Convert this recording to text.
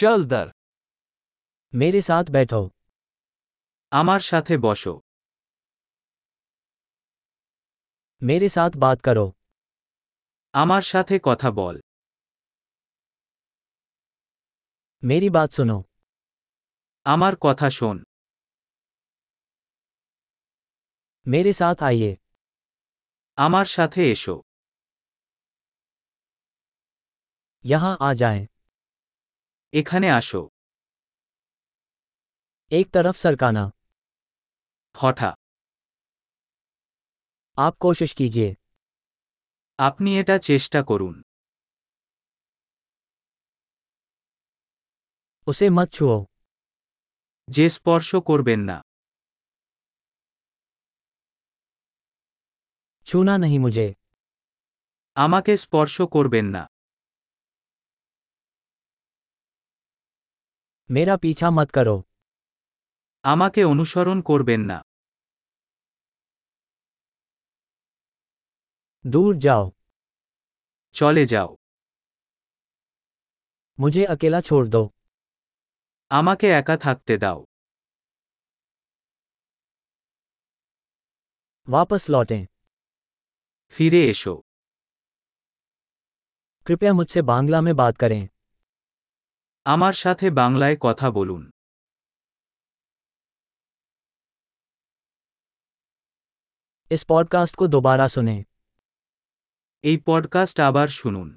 चल दर मेरे साथ बैठो আমার সাথে বসো मेरे साथ बात करो আমার সাথে কথা বল मेरी बात सुनो আমার কথা শোন मेरे साथ आइए আমার সাথে এসো यहाँ आ जाएं। এখানে আসো एक तरफ सरकाना হঠা आप कोशिश कीजिए আপনি এটা চেষ্টা করুন उसे मत छुओ যে স্পর্শ করবেন না छूना नहीं मुझे আমাকে স্পর্শ করবেন না मेरा पीछा मत करो আমাকে অনুসরণ করবেন না दूर जाओ চলে যাও मुझे अकेला छोड़ दो আমাকে একা থাকতে দাও वापस लौटें ফিরে এসো कृपया मुझसे बांग्ला में बात करें আমার সাথে বাংলায় কথা বলুন इस पॉडकास्ट को दोबारा सुनें এই পডকাস্ট আবার শুনুন